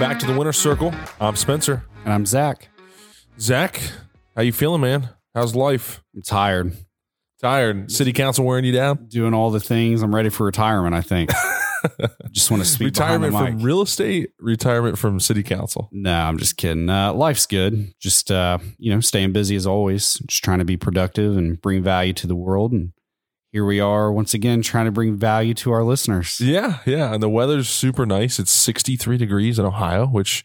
back to the Winner Circle. I'm Spencer. And I'm Zach. Zach, how you feeling, man? How's life? I'm tired. Tired. City council wearing you down? Doing all the things. I'm ready for retirement, I think. just want to speak retirement from real estate, retirement from city council. No, I'm just kidding. Uh, life's good. Just uh, you know, staying busy as always. Just trying to be productive and bring value to the world. And here we are once again trying to bring value to our listeners. Yeah, yeah. And the weather's super nice. It's 63 degrees in Ohio, which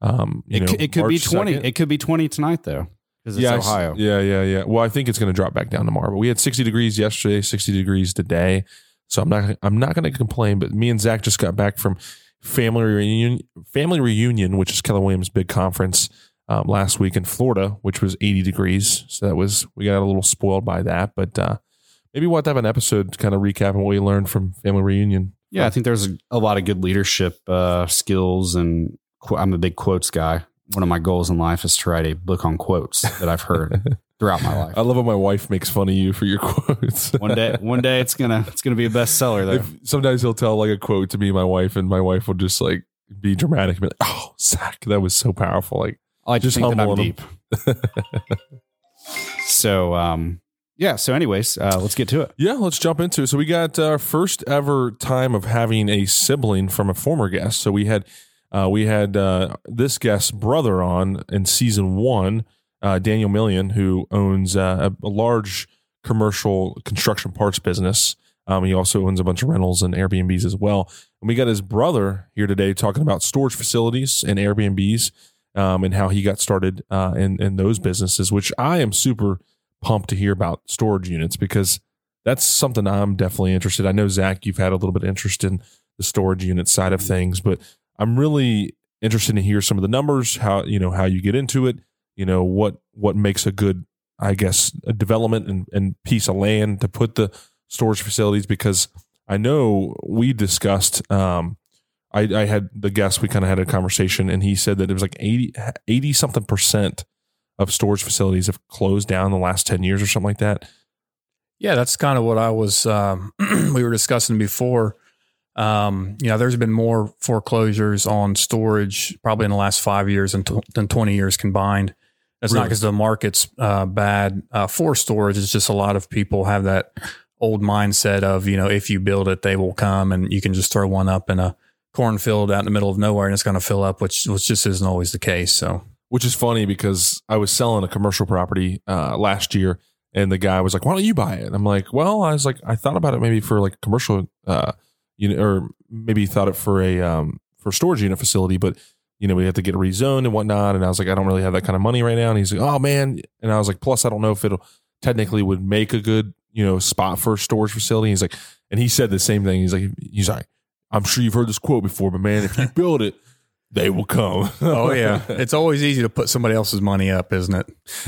um, you It, know, c- it could be 20. 2nd. It could be 20 tonight though, because it's yeah, Ohio. Yeah, yeah, yeah. Well, I think it's going to drop back down tomorrow. But we had 60 degrees yesterday, 60 degrees today. So I'm not I'm not going to complain. But me and Zach just got back from family reunion, family reunion, which is Keller Williams' big conference um, last week in Florida, which was 80 degrees. So that was we got a little spoiled by that. But uh, maybe we'll have to have an episode to kind of recap on what we learned from family reunion. Yeah, I think there's a, lot of good leadership uh, skills, and qu- I'm a big quotes guy. One of my goals in life is to write a book on quotes that I've heard throughout my life. I love how my wife makes fun of you for your quotes. One day, one day it's gonna it's gonna be a bestseller. Though. if sometimes he'll tell like a quote to me, and my wife, and my wife will just like be dramatic and be like, "Oh, Zach, that was so powerful!" Like, I like to just think that I'm deep. So, um, yeah. So, anyways, uh, let's get to it. yeah, let's jump into it. So we got our first ever time of having a sibling from a former guest. So we had uh, we had uh, this guest's brother on in season one, uh, Daniel Million, who owns uh, a, a large commercial construction parts business. Um, he also owns a bunch of rentals and Airbnbs as well. And we got his brother here today talking about storage facilities and Airbnbs um, and how he got started uh, in in those businesses, which I am super pumped to hear about storage units because that's something I'm definitely interested. I know Zach, you've had a little bit of interest in the storage unit side of things, but I'm really interested to hear some of the numbers, how you know how you get into it, you know what what makes a good, I guess, a development and, and piece of land to put the storage facilities because I know we discussed. Um, I, I had the guest, we kind of had a conversation, and he said that it was like 80, 80 something percent of storage facilities have closed down in the last 10 years or something like that. Yeah, that's kind of what I was. Um, we were discussing before. Um, you know, there's been more foreclosures on storage probably in the last five years than, tw- than 20 years combined. That's not because the market's uh, bad uh, for storage. It's just a lot of people have that old mindset of, you know, if you build it, they will come and you can just throw one up in a cornfield out in the middle of nowhere and it's going to fill up, which, which just isn't always the case. So, which is funny because I was selling a commercial property uh, last year, and the guy was like, "Why don't you buy it?" I'm like, "Well, I was like, I thought about it maybe for like a commercial, uh, you know, or maybe thought it for a um, for storage unit facility, but you know, we have to get rezoned and whatnot." And I was like, "I don't really have that kind of money right now." And he's like, "Oh man," and I was like, "Plus, I don't know if it'll technically would make a good you know spot for a storage facility." And He's like, and he said the same thing. He's like, he's like, "I'm sure you've heard this quote before, but man, if you build it." They will come. oh, yeah. it's always easy to put somebody else's money up, isn't it?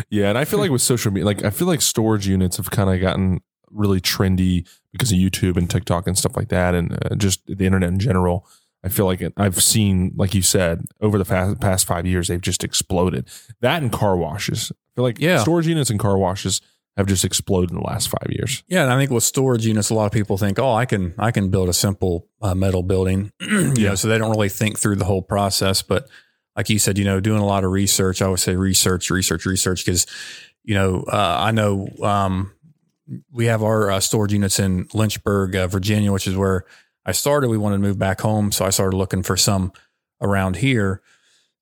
Yeah, and I feel like with social media, like I feel like storage units have kind of gotten really trendy because of YouTube and TikTok and stuff like that, and uh, just the internet in general. I feel like it, I've seen, like you said, over the past, past five years, they've just exploded. That and car washes. I feel like Yeah. storage units and car washes have just exploded in the last five years. Yeah, and I think with storage units, a lot of people think, "Oh, I can I can build a simple uh, metal building," you Yeah. know, so they don't really think through the whole process. But like you said, you know, doing a lot of research, I would say research, research, research, because you know, uh, I know um, we have our uh, storage units in Lynchburg, uh, Virginia, which is where I started. We wanted to move back home, so I started looking for some around here,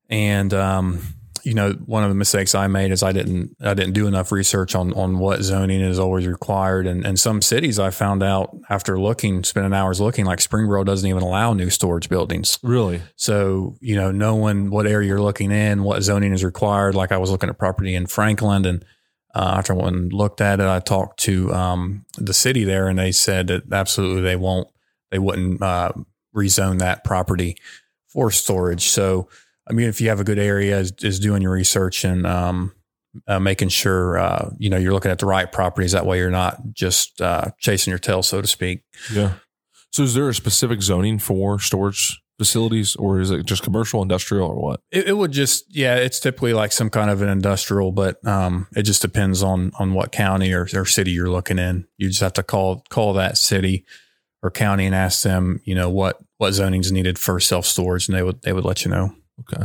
and um, you know, one of the mistakes I made is I didn't I didn't do enough research on on what zoning is always required. And and some cities I found out after looking, spending hours looking, like Springboro doesn't even allow new storage buildings. Really? So, you know, knowing what area you're looking in, what zoning is required. Like I was looking at property in Franklin and uh, after I went and looked at it, I talked to um, the city there and they said that absolutely they won't, they wouldn't uh, rezone that property for storage. So, I mean, if you have a good area, is, is doing your research and um, uh, making sure uh, you know you're looking at the right properties. That way, you're not just uh, chasing your tail, so to speak. Yeah. So is there a specific zoning for storage facilities or is it just commercial, industrial or what? It, it would just, yeah, it's typically like some kind of an industrial, but um, it just depends on on what county or, or city you're looking in. You just have to call call that city or county and ask them, you know, what what zoning's needed for self storage, and they would they would let you know. Okay.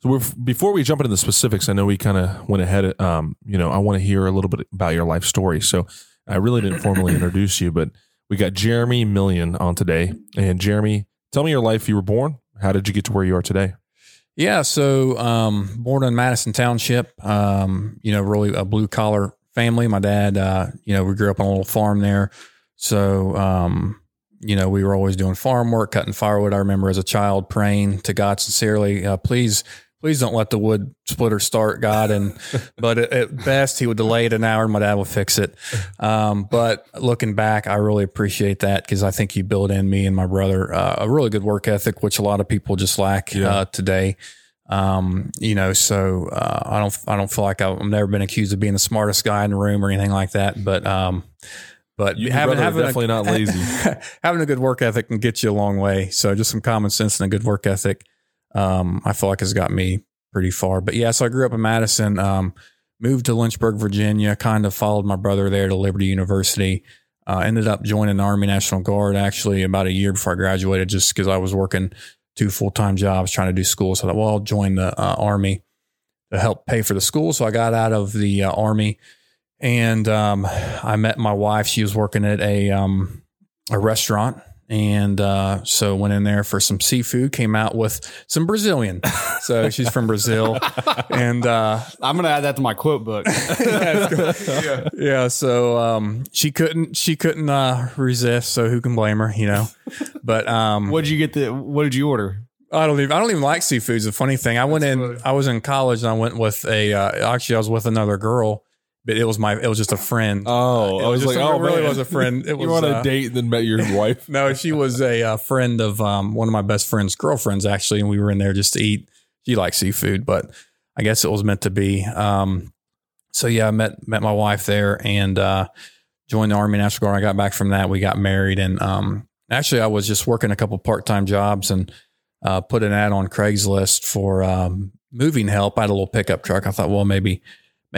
So we're, before we jump into the specifics, I know we kind of went ahead. Um, you know, I want to hear a little bit about your life story. So I really didn't formally introduce you, but we got Jeremy Million on today. And Jeremy, tell me your life. You were born. How did you get to where you are today? Yeah, so um, born in Madison Township. Um, you know, really a blue collar family. My dad, uh, you know, we grew up on a little farm there. So, um, you know, we were always doing farm work, cutting firewood. I remember as a child praying to God sincerely, uh, please, please don't let the wood splitter start, God. And, but at, best, he would delay it an hour and my dad would fix it. Um, but looking back, I really appreciate that because I think he built in me and my brother uh, a really good work ethic, which a lot of people just lack Yeah. uh, today. Um, you know, so uh, I don't, I don't feel like I've never been accused of being the smartest guy in the room or anything like that. But, um, but You brother are definitely a, not lazy. having a good work ethic can get you a long way. So just some common sense and a good work ethic, um, I feel like has got me pretty far. But yeah, so I grew up in Madison, um, moved to Lynchburg, Virginia, kind of followed my brother there to Liberty University. Uh, ended up joining the Army National Guard actually about a year before I graduated, just because I was working two full time jobs trying to do school. So I thought, well, I'll join the uh, Army to help pay for the school. So I got out of the uh, Army and um, I met my wife. She was working at a um, a restaurant, and uh, so went in there for some seafood. Came out with some Brazilian. so she's from Brazil, and uh, I'm gonna add that to my quote book. yeah, yeah. So um, she couldn't she couldn't uh, resist. So who can blame her? You know. But um, what did you get? The what did you order? I don't even I don't even like seafood. It's a funny thing. I went in. funny. I was in college and I went with a. Uh, actually, I was with another girl, but it was my. It was just a friend. Oh, It I was just like, oh, it really man. was a friend. It you was on a uh, date and then met your wife. No, she was a, uh friend of um, one of my best friend's girlfriends, actually, and we were in there just to eat. She likes seafood, but I guess it was meant to be. Um, so yeah, I met met my wife there and uh, joined the Army National Guard. I got back from that. We got married, and um, actually, I was just working a couple part time jobs and uh, put an ad on Craigslist for um, moving help. I had a little pickup truck. I thought, well, maybe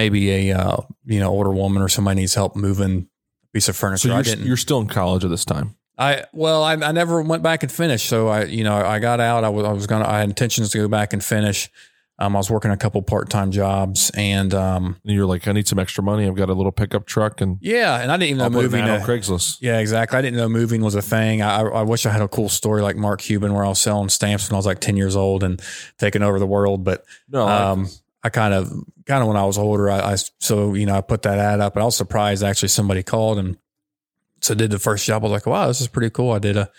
maybe a uh, you know older woman or somebody needs help moving a piece of furniture. So you're, didn't. you're still in college at this time. I well, I, I never went back and finished. So I, you know, I got out. I was, I was gonna. I had intentions to go back and finish. Um, I was working a couple part time jobs, and um, And you're like, I need some extra money. I've got a little pickup truck and yeah, and I didn't even know I'll moving. on Craigslist. yeah, exactly. I didn't know moving was a thing. I, I wish I had a cool story like Mark Cuban, where I was selling stamps when I was like ten years old and taking over the world. But No, I- um, I kind of, kind of when I was older, I, I so you know I put that ad up, and I was surprised actually somebody called and so did the first job. I was like, wow, this is pretty cool. I did a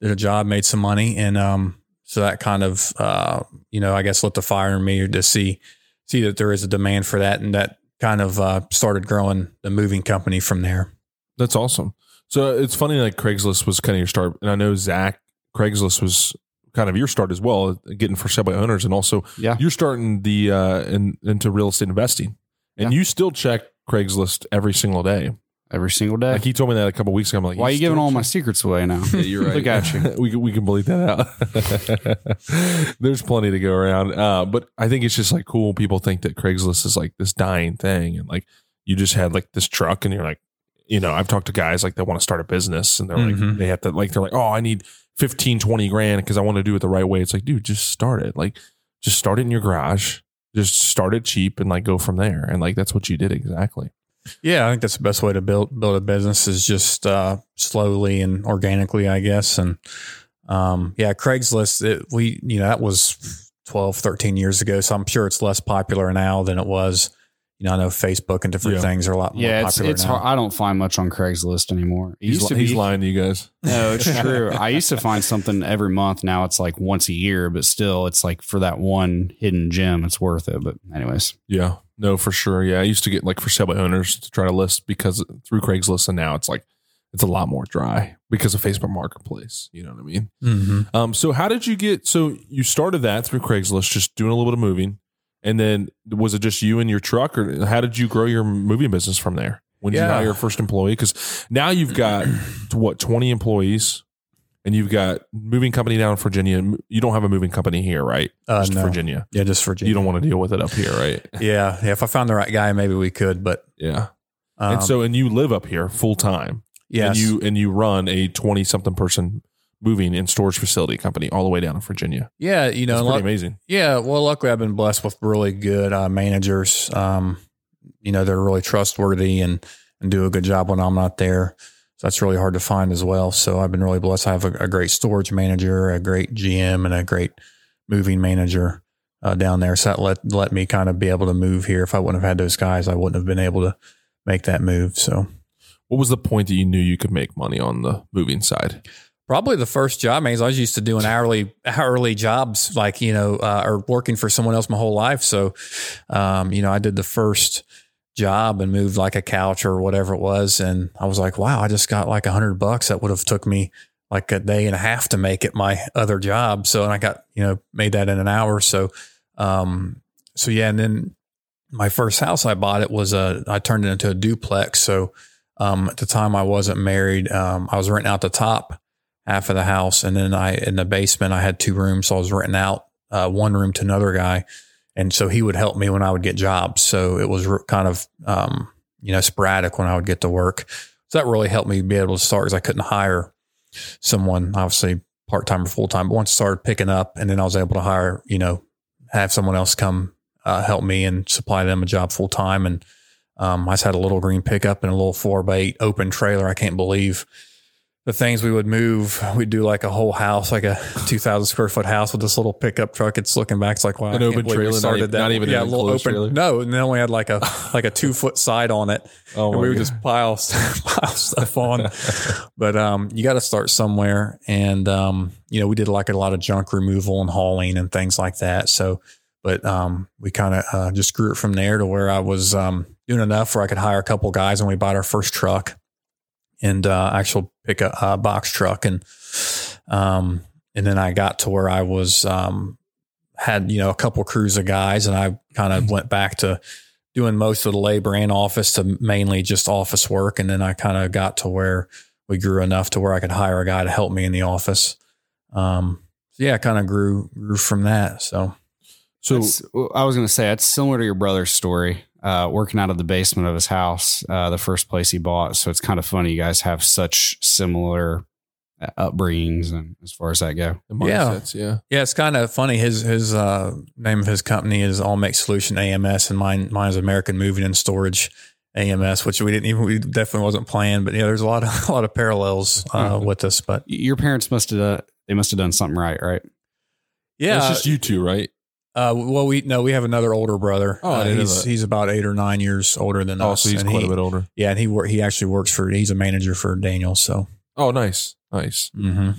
did a job, made some money, and um, so that kind of uh, you know, I guess lit the fire in me to see see that there is a demand for that, and that kind of uh, started growing the moving company from there. That's awesome. So it's funny, like Craigslist was kind of your start, and I know Zach Craigslist was kind of your start as well, getting for sale by owners, and also Yeah. you're starting the uh in, into real estate investing, and you still check Craigslist every single day. Every single day. Like he told me that a couple weeks ago. I'm like, Why are you giving all my secrets away now? Yeah, you're right. Look at you. we can, we can bleep that out. There's plenty to go around. Uh, but I think it's just like cool. People think that Craigslist is like this dying thing. And like you just had like this truck and you're like, you know, I've talked to guys like they want to start a business and they're like, Mhm. they have to like, they're like, oh, I need 15, 20 grand because I want to do it the right way. It's like, dude, just start it. Like, just start it in your garage. Just start it cheap and like go from there. And like, that's what you did exactly. Yeah, I think that's the best way to build build a business is just uh, slowly and organically, I guess. And um, yeah, Craigslist, it, we you know that was 12, 13 years ago, so I'm sure it's less popular now than it was. You know, I know Facebook and different Yeah. things are a lot more yeah, it's popular it's now. hard. I don't find much on Craigslist anymore. It He's, used to he's lying to you guys. No, it's true. I used to find something every month. Now it's like once a year, but still, it's like for that one hidden gem, it's worth it. But anyways, Yeah, no, for sure. Yeah, I used to get like for sale by owners to try to list because through Craigslist, and now it's like it's a lot more dry because of Facebook Marketplace. You know what I mean? Mhm. Um, so how did you get? So you started that through Craigslist, just doing a little bit of moving, and then was it just you and your truck, or how did you grow your moving business from there? When did you Yeah. hire your first employee? Because now you've got what twenty employees, and you've got moving company down in Virginia. You don't have a moving company here, right? Uh, just no. Virginia. Yeah, just Virginia. You don't want to deal with it up here, right? yeah, yeah. If I found the right guy, maybe we could. But Yeah. um, and so, and you live up here full time. Yes. and you and you run a twenty something person moving and storage facility company all the way down in Virginia. yeah, you know, and pretty luck- amazing. Yeah, well, luckily I've been blessed with really good uh, managers. Um, you know, they're really trustworthy and and do a good job when I'm not there. So that's really hard to find as well. So I've been really blessed. I have a, a great storage manager, a great GM, and a great moving manager uh, down there. So that let let me kind of be able to move here. If I wouldn't have had those guys, I wouldn't have been able to make that move. So What was the point that you knew you could make money on the moving side? Probably the first job, man. I was used to doing hourly hourly jobs, like you know, uh, or working for someone else my whole life. So, um, you know, I did the first job and moved like a couch or whatever it was, and I was like, wow, I just got like a hundred bucks. That would have took me like a day and a half to make at my other job. So, and I got you know made that in an hour. So, um, so yeah, and then my first house I bought it was a I turned it into a duplex. So, um, at the time I wasn't married, um, I was renting out the top half of the house, and then I in the basement I had two rooms, so I was renting out uh, one room to another guy, and so he would help me when I would get jobs. So it was re- kind of um, you know sporadic when I would get to work. So that really helped me be able to start because I couldn't hire someone obviously part time or full time. But once I started picking up, and then I was able to hire you know have someone else come uh, help me and supply them a job full time and. Um, I just had a little green pickup and a little four by eight open trailer. I can't believe the things we would move. We'd do like a whole house, like a 2,000 square foot house with this little pickup truck. It's looking back. It's like, wow, An open trailer, not started even- that. not even yeah, a little open. trailer? No, and then we had like a, like a two foot side on it. Oh, and we would God. just pile, pile stuff on. but, um, you got to start somewhere. And, um, you know, we did like a lot of junk removal and hauling and things like that. So, but, um, we kind of, uh, just grew it from there to where I was, um, doing enough where I could hire a couple guys and we bought our first truck and, uh, actual pick a, uh box truck. And, um, and then I got to where I was, um, had, you know, a couple crews of guys and I kind of went back to doing most of the labor and office to mainly just office work. And then I kind of got to where we grew enough to where I could hire a guy to help me in the office. Um, so yeah, I kind of grew, grew from that. So, So It's- I was going to say it's similar to your brother's story, uh, working out of the basement of his house, uh, the first place he bought. So it's kind of funny. You guys have such similar uh, upbringings, and as far as that go, Yeah. mindsets, yeah. Yeah, it's kind of funny. His his uh, name of his company is All Make Solution AMS, and mine mine is American Moving and Storage AMS, which we didn't even we definitely wasn't planned. But yeah, there's a lot of a lot of parallels uh, Mhm. with us. But your parents must have uh, they must have done something right, right? yeah, it's just you two, right? Uh, well, we no, we have another older brother. Oh, Uh, he's he's about eight or nine years older than us. Oh, us. so he's and quite he, a bit older. Yeah, and he wor- he actually works for he's a manager for Daniel. So Oh, nice, nice. mm-hmm.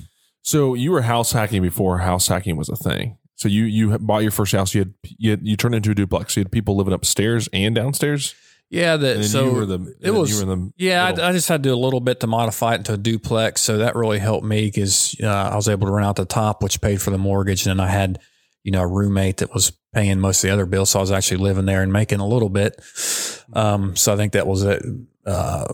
So you were house hacking before house hacking was a thing. So you you bought your first house. You had you, had, you turned into a duplex. You had people living upstairs and downstairs. yeah, that so you were the it was- you were the Yeah. I, I just had to do a little bit to modify it into a duplex. So that really helped me because uh, I was able to rent out the top, which paid for the mortgage. And then I had, you know, a roommate that was paying most of the other bills. So I was actually living there and making a little bit. Um, so I think that was a, uh,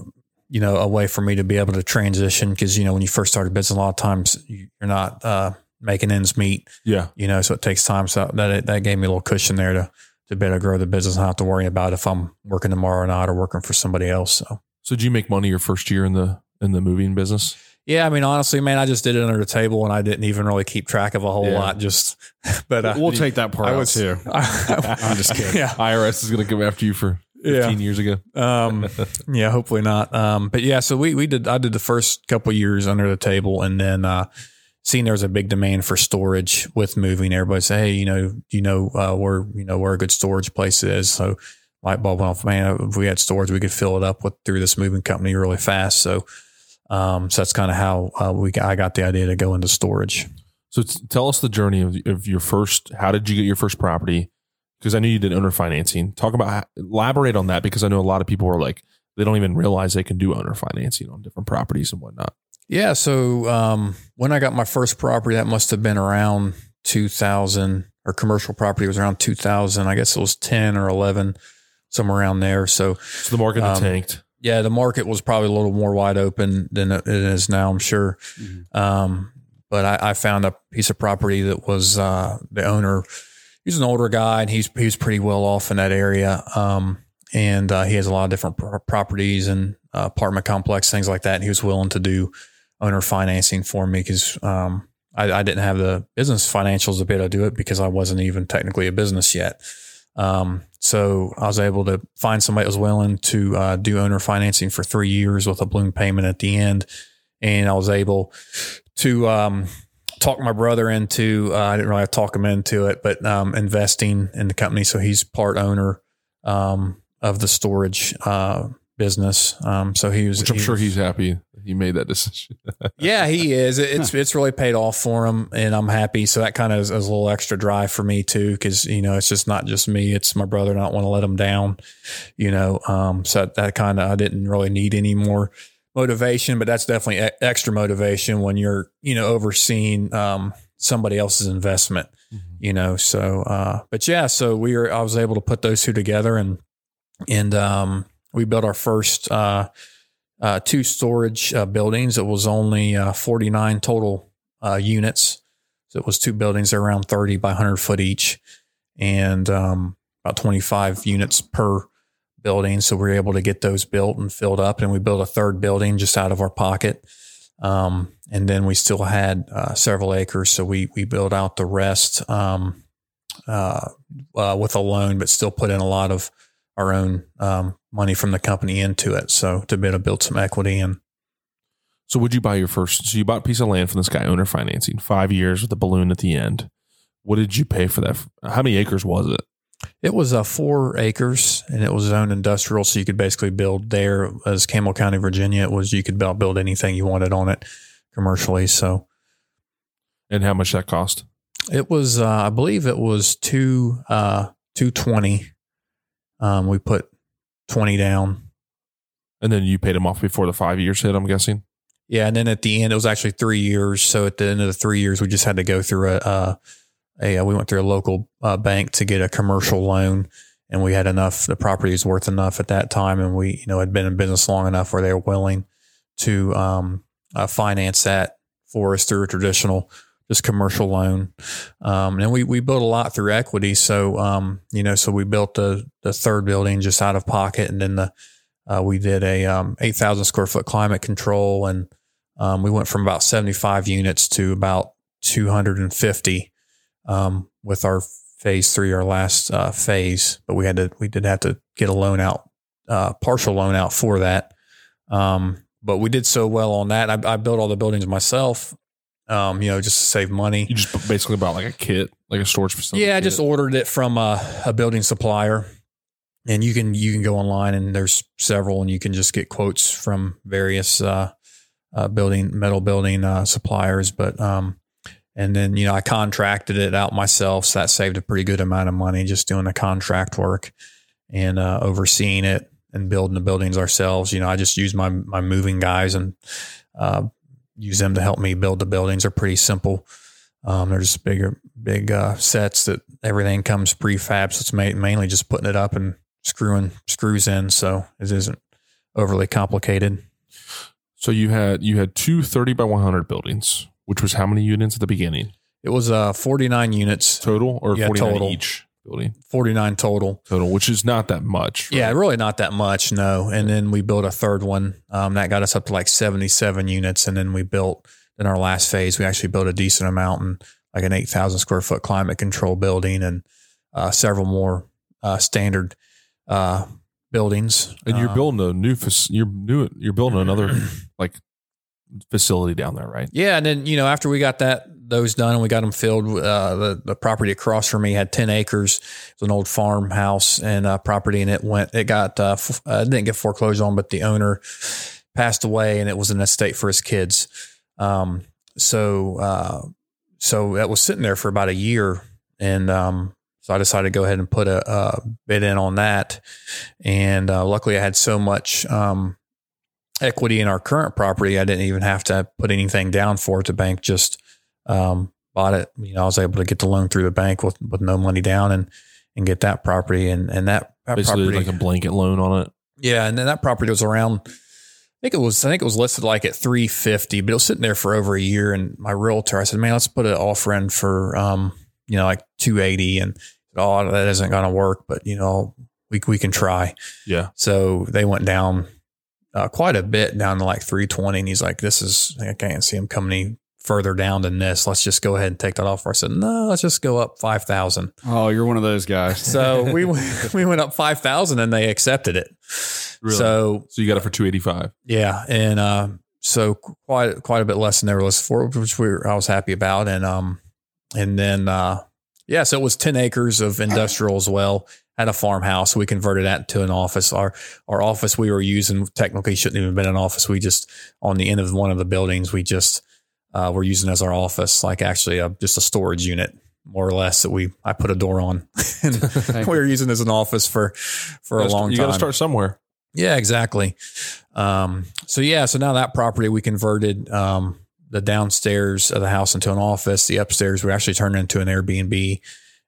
you know, a way for me to be able to transition because, you know, when you first started business, a lot of times you- you're not uh, making ends meet, yeah. you know, so it takes time. So that, that gave me a little cushion there to, to be able to grow the business and not have to worry about if I'm working tomorrow or not or working for somebody else. So. So did you make money your first year in the in the moving business? Yeah, I mean, honestly, man, I just did it under the table and I didn't even really keep track of a whole Yeah. lot. Just, but uh, we'll take that part I out was too. I'm just kidding. Yeah, IRS is going to come after you for Yeah. fifteen years ago. um, yeah, hopefully not. Um, but yeah, so we we did. I did the first couple years under the table, and then uh, seeing there was a big demand for storage with moving. Everybody say, hey, you know, you know uh, where you know where a good storage place is. So light bulb went off. Man, if we had storage, we could fill it up with through this moving company really fast. So. Um, so that's kind of how uh, we got, I got the idea to go into storage. So t- tell us the journey of, of your first. How did you get your first property? Because I know you did owner financing. Talk about elaborate on that because I know a lot of people are like they don't even realize they can do owner financing on different properties and whatnot. Yeah. So um, when I got my first property, that must have been around 2000, or commercial property was around 2000. I guess it was 10 or 11, somewhere around there. So So the market Um, tanked. Yeah, the market was probably a little more wide open than it is now, I'm sure. Mhm. Um, but I, I found a piece of property that was uh, the owner. He's an older guy, and he's he's pretty well off in that area. Um, and uh, he has a lot of different pro- properties and uh, apartment complex things like that. And he was willing to do owner financing for me because um, I, I, didn't have the business financials to be able to do it because I wasn't even technically a business yet. Um, so I was able to find somebody that was willing to uh, do owner financing for three years with a balloon payment at the end, and I was able to um, talk my brother into. Uh, I didn't really talk him into it, but um, investing in the company. So he's part owner um, of the storage uh, business. Um, so he was. Which I'm he sure was- he's happy he made that decision. yeah, he is. It's it's really paid off for him, and I'm happy. So that kind of is, is a little extra drive for me too, because you know it's just not just me; it's my brother. And I don't want to let him down, you know. Um, so that, kind of I didn't really need any more motivation, but that's definitely e- extra motivation when you're you know overseeing um, somebody else's investment, you know. So, uh, but yeah, so we were I was able to put those two together, and and um, we built our first. Uh, uh, two storage uh, buildings. It was only uh, 49 total uh, units. So it was two buildings around 30 by 100 foot each and um, about 25 units per building. So we were able to get those built and filled up. And we built a third building just out of our pocket. Um, and then we still had uh, several acres. So we, we built out the rest um, uh, uh, with a loan, but still put in a lot of our own um, money from the company into it. So to be able to build some equity and So would you buy your first? So you bought a piece of land from this guy, owner financing, five years with a balloon at the end. What did you pay for that? How many acres was it? it was uh, four acres and it was zoned industrial. So you could basically build there as Campbell County, Virginia. It was, you could build, build anything you wanted on it commercially. So And how much that cost? it was, uh, I believe it was two, uh, 220. Um, we put 20 down. And then you paid him off before the five years hit. I'm guessing. Yeah, and then at the end, it was actually three years. So at the end of the three years, we just had to go through a, a, a we went through a local uh, bank to get a commercial loan, and we had enough. The property was worth enough at that time, and we you know had been in business long enough where they were willing to um, uh, finance that for us through a traditional just commercial loan. Um, and we we built a lot through equity. So um, you know, so we built the the third building just out of pocket, and then the uh, we did a um, 8,000 square foot climate control, and um, we went from about 75 units to about 250 um, with our phase three, our last uh, phase. But we had to, we did have to get a loan out, uh, partial loan out for that. Um, but we did so well on that. I, I built all the buildings myself, um, you know, just to save money. You just basically bought like a kit, like a storage facility. Yeah, I kit. just ordered it from a, a building supplier, and you can you can go online and there's several, and you can just get quotes from various uh, uh, building metal building uh, suppliers. But um, and then you know I contracted it out myself, so that saved a pretty good amount of money just doing the contract work and uh, overseeing it and building the buildings ourselves. You know, I just use my my moving guys and uh, use them to help me build the buildings. They're pretty simple. Um, they're just bigger, big uh, sets that everything comes prefab. So it's ma- mainly just putting it up and screwing screws in. So it isn't overly complicated. So you had you had two 30 by 100 buildings, which was how many units at the beginning It was uh, 49 units, total, or Yeah, 49 total. each building 49 total. total, which is not that much. Yeah, really not that much, no. And then we built a third one. Um, that got us up to like 77 units. And then we built, in our last phase, we actually built a decent amount and like an 8,000 square foot climate control building and uh, several more uh, standard uh, buildings. And you're Uh, building a new, you're new, you're building another like facility down there, right? Yeah, and then you know after we got that those done and we got them filled, uh, the the property across from me had ten acres. It was an old farmhouse and uh, property, and it went it got uh, f- uh, didn't get foreclosed on, but the owner passed away, and it was an estate for his kids. Um, so uh, so that was sitting there for about a year, and um, so I decided to go ahead and put a, a bid in on that, and uh, luckily I had so much. Um, equity in our current property, I didn't even have to put anything down for it. The bank just um, bought it. You know, I was able to get the loan through the bank with, with no money down and and get that property and and that, that Basically, property. like a blanket loan on it. yeah, and then that property was around. I think it was. I think it was listed like at three fifty, but it was sitting there for over a year. And my realtor, I said, "Man, let's put an offer in for um, you know, like two eighty. And oh, that isn't going to work. But you know, we we can try. Yeah. So they went down uh, quite a bit down to like 320. And he's like, this is, I can't see him coming any further down than this. Let's just go ahead and take that off. I said, no, let's just go up 5,000. Oh, you're one of those guys. So we, went- we went up 5,000 and they accepted it. Really? So So you got it for 285. yeah. And, uh, so quite, quite a bit less than they were listed for, which we were, I was happy about. And, um, and then, uh, yeah, so it was 10 acres of industrial as well. Had a farmhouse. We converted that to an office. Our our office we were using technically shouldn't even been an office. We just on the end of one of the buildings we just uh, were using as our office, like actually a, just a storage unit, more or less. That we I put a door on, and we were using as an office for for a gotta- long you time. You got to start somewhere. Yeah, exactly. Um, so yeah, so now that property we converted um, the downstairs of the house into an office. The upstairs we actually turned into an Airbnb,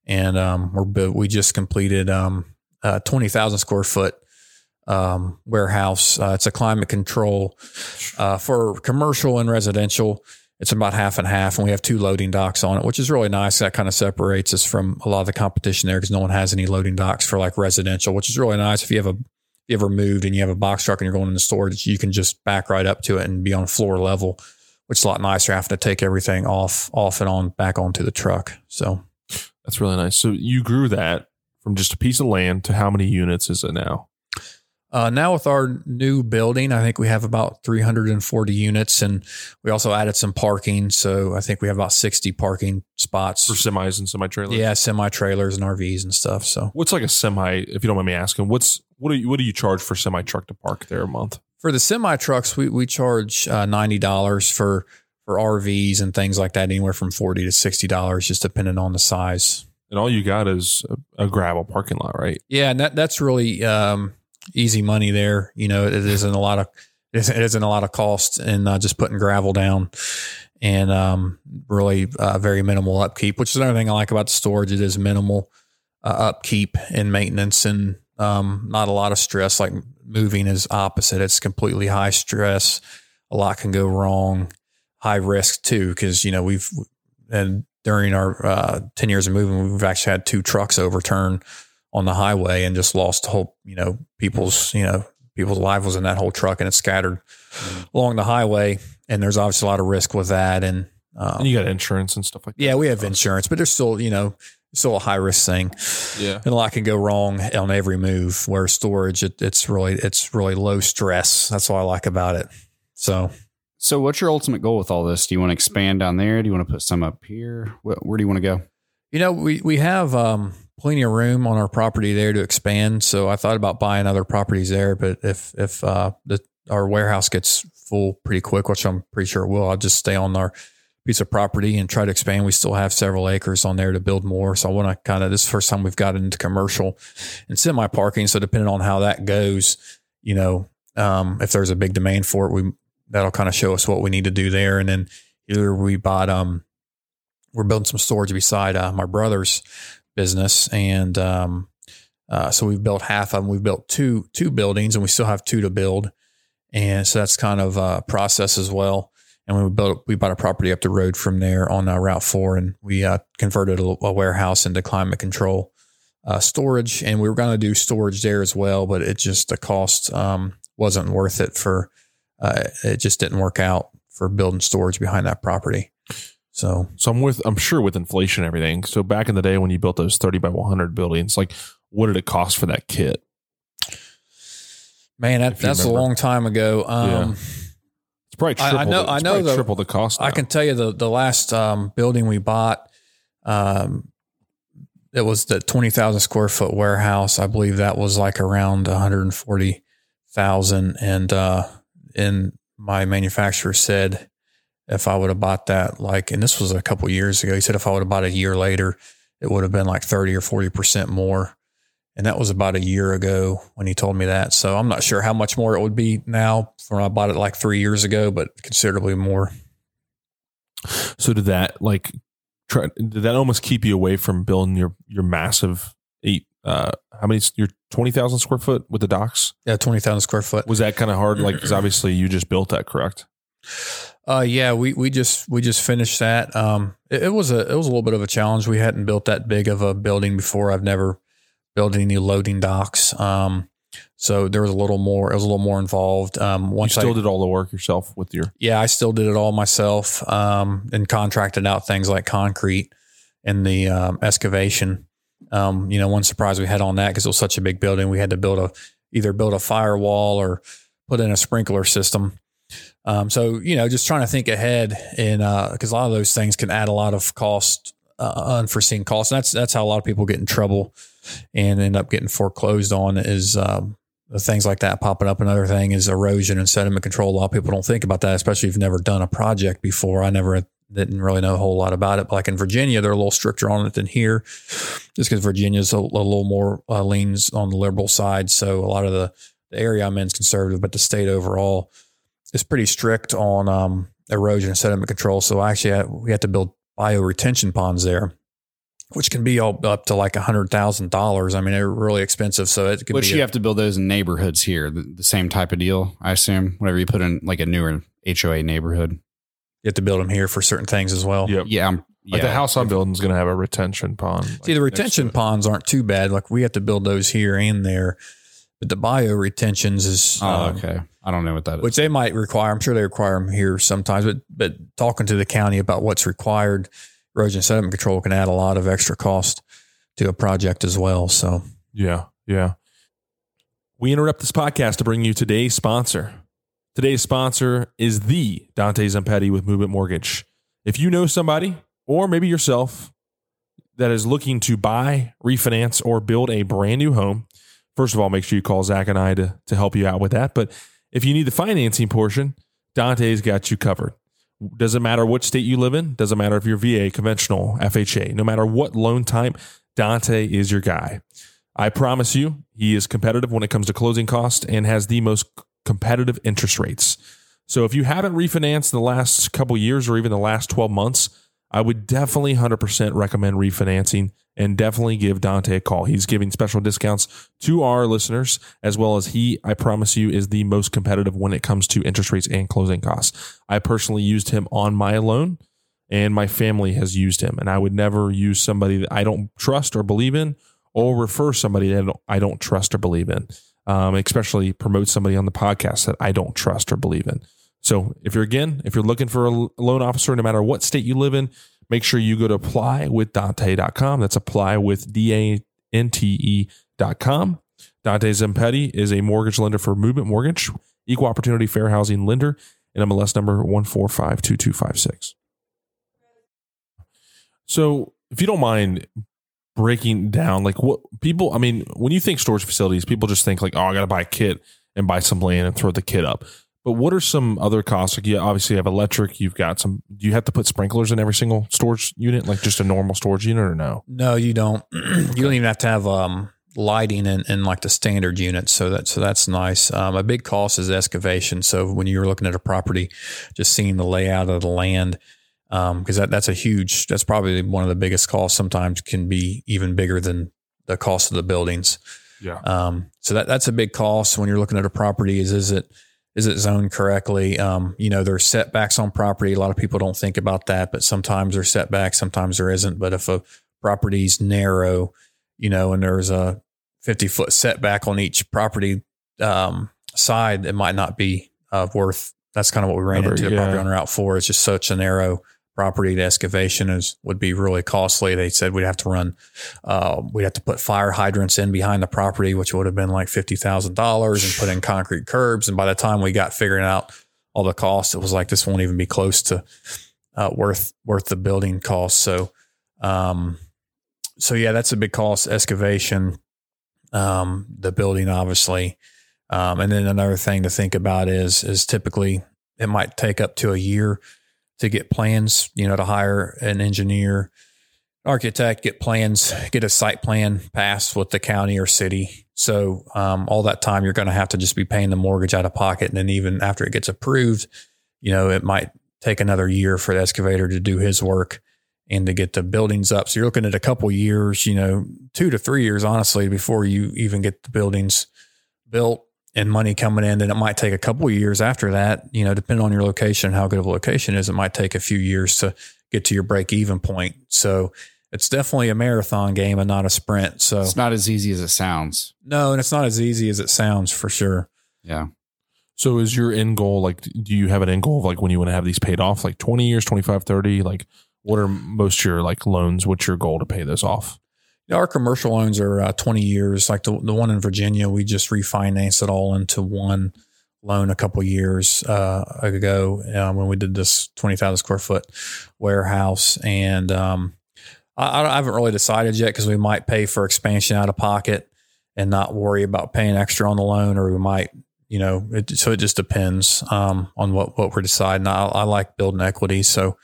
and um, we're we just completed um, a twenty thousand square foot um, warehouse. Uh, it's a climate control uh, for commercial and residential. It's about half and half, and we have two loading docks on it, which is really nice. That kind of separates us from a lot of the competition there because no one has any loading docks for like residential, which is really nice. If you have a you ever moved and you have a box truck and you're going into storage, you can just back right up to it and be on floor level, which is a lot nicer having to take everything off, off and on back onto the truck. So That's really nice. So you grew that from just a piece of land to how many units is it now? uh, now with our new building, I think we have about 340 units, and we also added some parking. So I think we have about 60 parking spots. For semis and semi trailers? Yeah, semi trailers and RVs and stuff. So What's like a semi, if you don't mind me asking, what's what do you what do you charge for semi truck to park there a month? for the semi trucks, we we charge uh, ninety dollars for for RVs and things like that, anywhere from forty to sixty dollars, just depending on the size. And all you got is a, a gravel parking lot, right? Yeah, and that that's really um, easy money there. You know, it isn't a lot of it isn't, a lot of cost in uh, just putting gravel down, and um, really uh, very minimal upkeep. Which is another thing I like about the storage. It is minimal uh, upkeep and maintenance, and um, not a lot of stress. Like moving is opposite. It's completely high stress. A lot can go wrong. High risk too, because you know we've and during our uh, 10 years of moving, we've actually had two trucks overturn on the highway and just lost whole, you know, people's, you know, people's life was in that whole truck and it's scattered along the highway. And there's obviously a lot of risk with that. And, um, And you got insurance and stuff like that. yeah, we have insurance, but there's still, you know, still a high risk thing Yeah. and a lot can go wrong on every move where storage, it, it's really, it's really low stress. That's what I like about it. So, So, what's your ultimate goal with all this? Do you want to expand down there? Do you want to put some up here? Where, where do you want to go? You know, we we have um, plenty of room on our property there to expand. So I thought about buying other properties there, but if if uh, the our warehouse gets full pretty quick, which I'm pretty sure it will, I'll just stay on our piece of property and try to expand. We still have several acres on there to build more. So I want to kind of this first time we've got into commercial and semi parking. So depending on how that goes, you know, um, if there's a big demand for it, we that'll kind of show us what we need to do there. And then either we bought um we're building some storage beside uh, my brother's business, and um, uh, so we've built half of them. We've built two two buildings, and we still have two to build, and so that's kind of a process as well. And we built we bought a property up the road from there on uh, Route Four, and we uh, converted a, a warehouse into climate control uh, storage, and we were going to do storage there as well, but it just the cost um, wasn't worth it for. Uh, it just didn't work out for building storage behind that property. So So I'm with I'm sure with inflation and everything. So back in the day when you built those 30 by 100 buildings, like what did it cost for that kit? Man, that, that's a long time ago. Um, It's probably I- I know- the, I know the- triple the cost. I can tell you the the last um, building we bought, um, it was the twenty thousand square foot warehouse. I believe that was like around one hundred and forty thousand, and uh, and my manufacturer said if I would have bought that, like, and this was a couple years ago, he said if I would have bought a year later, it would have been like thirty or forty percent more. And that was about a year ago when he told me that. So I'm not sure how much more it would be now from I bought it like three years ago, but considerably more. So did that like try? Did that almost keep you away from building your your massive eight? Uh, how many? Your twenty thousand square foot with the docks? Yeah, twenty thousand square foot. Was that kind of hard? Like, because obviously you just built that, correct? Uh, yeah, we we just we just finished that. Um, it, it was a it was a little bit of a challenge. We hadn't built that big of a building before. I've never built any loading docks. Um, so there was a little more. It was a little more involved. Um, You still I, did all the work yourself with your. yeah, I still did it all myself um, and contracted out things like concrete and the um, excavation. Um, you know, one surprise we had on that because it was such a big building, we had to build a either build a firewall or put in a sprinkler system. Um, so you know, just trying to think ahead, and because a lot of those things can add a lot of cost, uh, unforeseen costs. That's that's how a lot of people get in trouble and end up getting foreclosed on is um, things like that popping up. Another thing is erosion and sediment control. A lot of people don't think about that, especially if you've never done a project before. I never didn't really know a whole lot about it. But like in Virginia, they're a little stricter on it than here, just because Virginia's a, a little more uh, leans on the liberal side. So a lot of the, the area I'm in is conservative, but the state overall is pretty strict on um, erosion and sediment control. So actually, I, we had to build bio retention ponds there. Which can be all up to like a hundred thousand dollars. I mean, they're really expensive. So it could Which you a- have to build those in neighborhoods here. The, the same type of deal, I assume. Whenever you put in like a newer HOA neighborhood. You have to build them here for certain things as well. Yep. Yeah, I'm, Like yeah. the house I'm building is going to have a retention pond. See, like, the retention ponds aren't too bad. Like we have to build those here and there, but the bio retentions is, Oh, um, okay. I don't know what that is. which they might require. I'm sure they require them here sometimes, but but talking to the county about what's required, erosion and sediment control can add a lot of extra cost to a project as well. So Yeah, yeah. We interrupt this podcast to bring you today's sponsor. Today's sponsor is the Dante Zompetti with Movement Mortgage. If you know somebody, or maybe yourself, that is looking to buy, refinance, or build a brand new home, first of all, make sure you call Zach and I to, to help you out with that. But if you need the financing portion, Dante's got you covered. Doesn't matter which state you live in, doesn't matter if you're VA, conventional, FHA, no matter what loan type, Dante is your guy. I promise you, he is competitive when it comes to closing costs and has the most competitive interest rates. So if you haven't refinanced in the last couple years or even the last 12 months, I would definitely 100% recommend refinancing and definitely give Dante a call. He's giving special discounts to our listeners, as well as he, I promise you, is the most competitive when it comes to interest rates and closing costs. I personally used him on my loan, and my family has used him. And I would never use somebody that I don't trust or believe in, or refer somebody that I don't trust or believe in. Um, especially promote somebody on the podcast that I don't trust or believe in. So if you're again, if you're looking for a loan officer, no matter what state you live in, make sure you go to apply with Dante.com. That's apply with D A N T E.com. Dante Zompetti is a mortgage lender for Movement Mortgage, equal opportunity fair housing lender, and MLS number 1452256. So if you don't mind breaking down like what people I mean, when you think storage facilities, people just think like, oh, I gotta buy a kit and buy some land and throw the kit up. But what are some other costs? Like you obviously have electric, you've got some do you have to put sprinklers in every single storage unit, like just a normal storage unit or no? no, you don't. you don't even have to have um, lighting in, in like the standard units. So that so that's nice. Um, a big cost is excavation. So when you're looking at a property, just seeing the layout of the land, because that that's a huge. That's probably one of the biggest costs. Sometimes can be even bigger than the cost of the buildings. Yeah. Um, so that that's a big cost when you're looking at a property. Is is it is it zoned correctly? Um, you know, there's setbacks on property. A lot of people don't think about that, but sometimes there's setbacks, sometimes there isn't. But if a property's narrow, you know, and there's a 50 foot setback on each property um, side, it might not be uh, worth. That's kind of what we ran Number, into yeah. property on Route Four. It's just such a narrow property. The excavation is would be really costly. They said we'd have to run, uh, we'd have to put fire hydrants in behind the property, which would have been like fifty thousand dollars, and put in concrete curbs. And by the time we got figuring out all the costs, it was like this won't even be close to uh, worth worth the building cost. So, um, so yeah, that's a big cost. Excavation, um, the building, obviously, um, and then another thing to think about is is typically it might take up to a year to get plans. You know, to hire an engineer, architect, get plans, get a site plan passed with the county or city. So um, all that time you're going to have to just be paying the mortgage out of pocket, and then even after it gets approved, you know, it might take another year for the excavator to do his work and to get the buildings up. So you're looking at a couple years, you know, two to three years, honestly, before you even get the buildings built and money coming in. Then it might take a couple years after that, you know, depending on your location, how good of a location is, it might take a few years to get to your break even point. So it's definitely a marathon game and not a sprint. So It's not as easy as it sounds. no, and it's not as easy as it sounds for sure. Yeah. So is your end goal like do you have an end goal of like when you want to have these paid off like 20 years, 25, 30? Like what are most of your like loans? What's your goal to pay those off? Our commercial loans are uh, 20 years. Like the, the one in Virginia, we just refinanced it all into one loan a couple years uh, ago uh, when we did this 20,000 square foot warehouse. And um, I, I haven't really decided yet because we might pay for expansion out of pocket and not worry about paying extra on the loan, or we might, you know, it, so it just depends um, on what, what we're deciding. I, I like building equity. So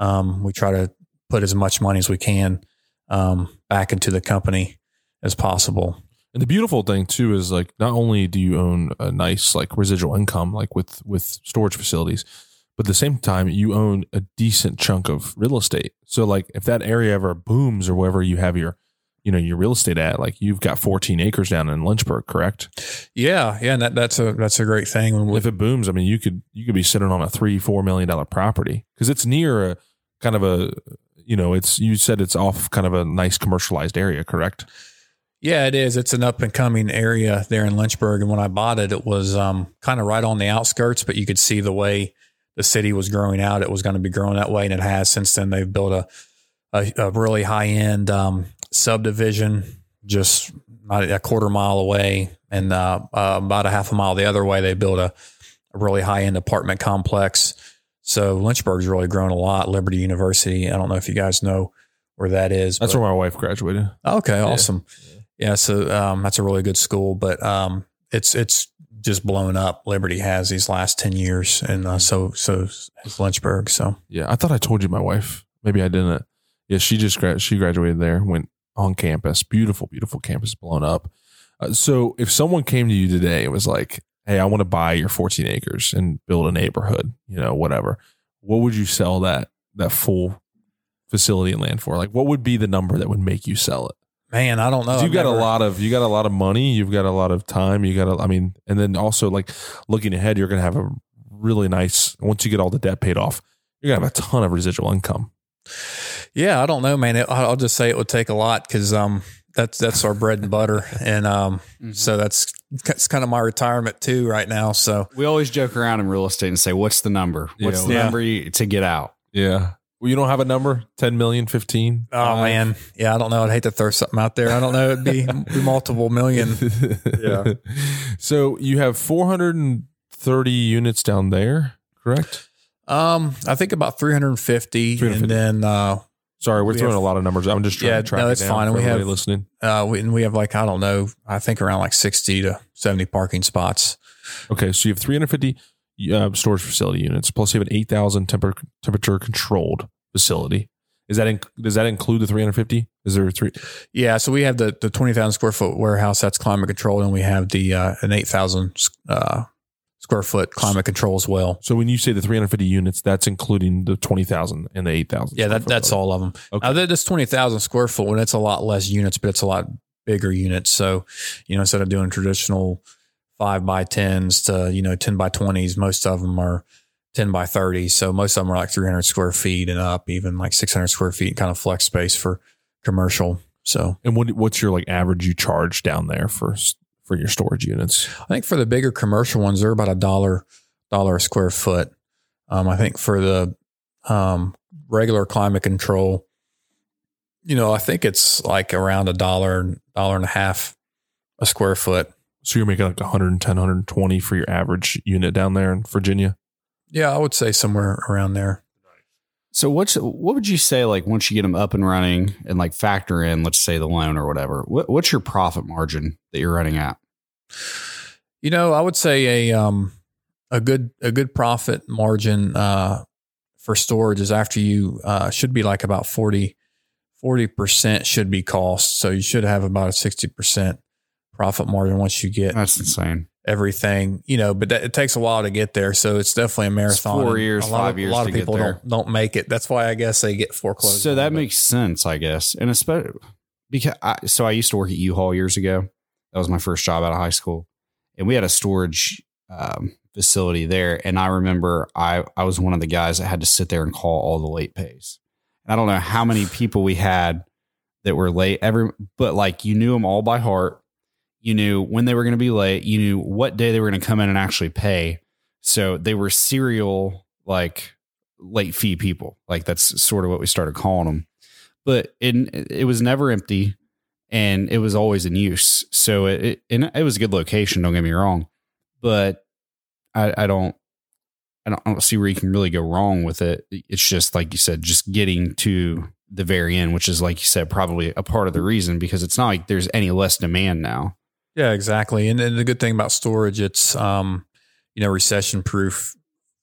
um, we try to put as much money as we can um, back into the company as possible. And the beautiful thing too is like not only do you own a nice like residual income like with with storage facilities, but at the same time you own a decent chunk of real estate. So like if that area ever booms or wherever you have your you know your real estate at, like you've got 14 acres down in Lynchburg, correct? Yeah, yeah, and that, that's a that's a great thing. When If it booms, I mean you could you could be sitting on a three four million dollar property because it's near a kind of a you know it's you said it's off kind of a nice commercialized area, correct? yeah, it is. It's an up and coming area there in Lynchburg, and when I bought it, it was um, kind of right on the outskirts, but you could see the way the city was growing out. It was going to be growing that way, and it has since then. They've built a a, a really high end um, subdivision just a quarter mile away, and uh, uh, about a half a mile the other way. They built a, a really high end apartment complex. So Lynchburg's really grown a lot. Liberty University. I don't know if you guys know where that is. That's but- where my wife graduated. Okay, awesome. Yeah, so um, that's a really good school, but um, it's it's just blown up. Liberty has these last ten years, and uh, so so has Lynchburg. So Yeah, I thought I told you my wife. Maybe I didn't. Yeah, she just gra- she graduated there, went on campus. Beautiful, beautiful campus, blown up. Uh, so if someone came to you today and was like, "Hey, I want to buy your 14 acres and build a neighborhood," you know, whatever, what would you sell that that full facility and land for? Like, what would be the number that would make you sell it? man, I don't know. you got a lot of you got a lot of money, you've got a lot of time, you got a, I mean, and then also like looking ahead, you're gonna have a really nice once you get all the debt paid off, you're gonna have a ton of residual income. Yeah, I don't know, man. It, I'll just say it would take a lot because um, that's that's our bread and butter, and um, so that's that's kind of my retirement too right now. So We always joke around in real estate and say, "What's the number? What's Yeah. the Yeah. number you, to get out?" Yeah. Well, you don't have a number? 10 million, 15? oh man, yeah, I don't know. I'd hate to throw something out there. I don't know. It'd be, be multiple million. Yeah. So you have 430 units down there, correct? Um, I think about 350, 350. and then uh, Sorry, we're We throwing have- a lot of numbers. I'm just trying Yeah, to track no, it that's down fine. for We have- listening. uh, we, and we have like I don't know. I think around like 60 to 70 parking spots. Okay, so you have 350 uh, storage facility units, plus you have an 8,000 temper, temperature controlled facility. Is that in, does that include the 350? Is there three? Yeah, so we have the the 20,000 square foot warehouse that's climate controlled, and we have the uh, an 8,000 uh, square foot climate control as well. So when you say the 350 units, that's including the 20,000 and the 8,000. Yeah, that, that's all of them. Okay. Now, this 20,000 square foot one, it's a lot less units, but it's a lot bigger units. So, you know, instead of doing traditional five by 10s to, you know, 10 by 20s, most of them are 10 by 30. So most of them are like 300 square feet and up, even like 600 square feet, kind of flex space for commercial. So And what what's your like average you charge down there for for your storage units? I think for the bigger commercial ones, they're about a dollar, dollar a square foot. Um, I think for the um, regular climate control, you know, I think it's like around a dollar, dollar and a half a square foot. So you're making like 110, 120 for your average unit down there in Virginia. Yeah, I would say somewhere around there. So what's what would you say like once you get them up and running and like factor in let's say the loan or whatever? What, what's your profit margin that you're running at? You know, I would say a um a good a good profit margin uh for storage is after you uh should be like about 40 percent should be cost. So you should have about a sixty percent profit margin once you get That's insane. Everything, you know, but that, it takes a while to get there. So it's definitely a marathon. four years, five of, years A lot of people don't don't make it. That's why I guess they get foreclosed. So that makes sense, I guess. And especially because I, so I used to work at U-Haul years ago. That was my first job out of high school, and we had a storage um, facility there. And I remember I I was one of the guys that had to sit there and call all the late pays. And I don't know how many people we had that were late. Every but like you knew them all by heart. You knew when they were going to be late. You knew what day they were going to come in and actually pay. So they were serial like late fee people. Like that's sort of what we started calling them. But it it was never empty, and it was always in use. So it it, and it was a good location. Don't get me wrong, but I, I don't I don't, I don't see where you can really go wrong with it. It's just like you said, just getting to the very end, which is like you said, probably a part of the reason because it's not like there's any less demand now. Yeah, exactly. And, and the good thing about storage, it's um, you know, recession proof.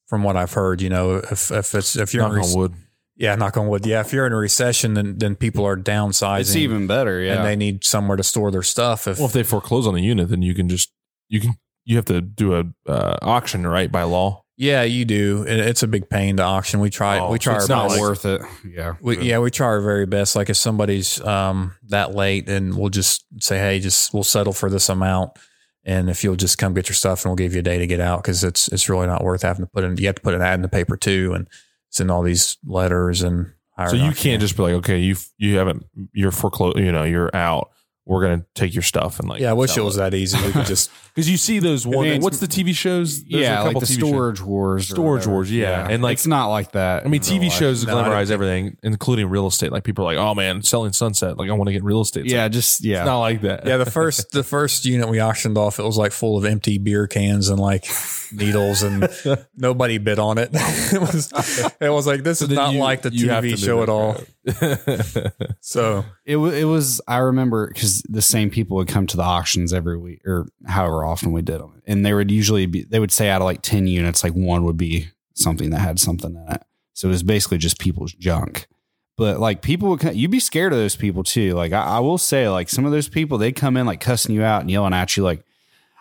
From what I've heard, you know, if if it's if you're Knock in rec- on wood. yeah, knock on wood, yeah, if you're in a recession, then then people are downsizing. It's even better, yeah. and they need somewhere to store their stuff. If, Well, if they foreclose on a unit, then you can just you can you have to do a uh, auction right by law. Yeah, you do. And it's a big pain to auction. We try. Oh, we try. it's our not best. worth it. Yeah. We, yeah, we try our very best. Like if somebody's um, that late, and we'll just say, "Hey, just we'll settle for this amount." And if you'll just come get your stuff, and we'll give you a day to get out, because it's it's really not worth having to put in. You have to put an ad in the paper too, and send all these letters and. hire So you can't just be like, okay, you you haven't you're foreclosed, you know, you're out. We're gonna take your stuff and like. Yeah, I wish it was that easy. We could just. because you see those one. mean, what's the TV shows? There's yeah, a like the TV shows. storage wars. Storage wars, yeah. And, like- it's not like that. I mean, TV shows No, glamorize everything, including real estate. Like people are like, oh man, selling Sunset. Like I want to get real estate. It's Yeah, like, just it's yeah. not like that. Yeah, the first the first unit we auctioned off, it was like full of empty beer cans and like needles, and nobody bid on it. it was it was like this is not you- like the TV show at all. So It wa- it was I remember because the same people would come to the auctions every week or however often we did them, and they would usually be they would say out of like ten units, like one would be something that had something in it. So it was basically just people's junk. But like people would, come, you'd be scared of those people too. Like I, I will say, like some of those people, they come in like cussing you out and yelling at you. Like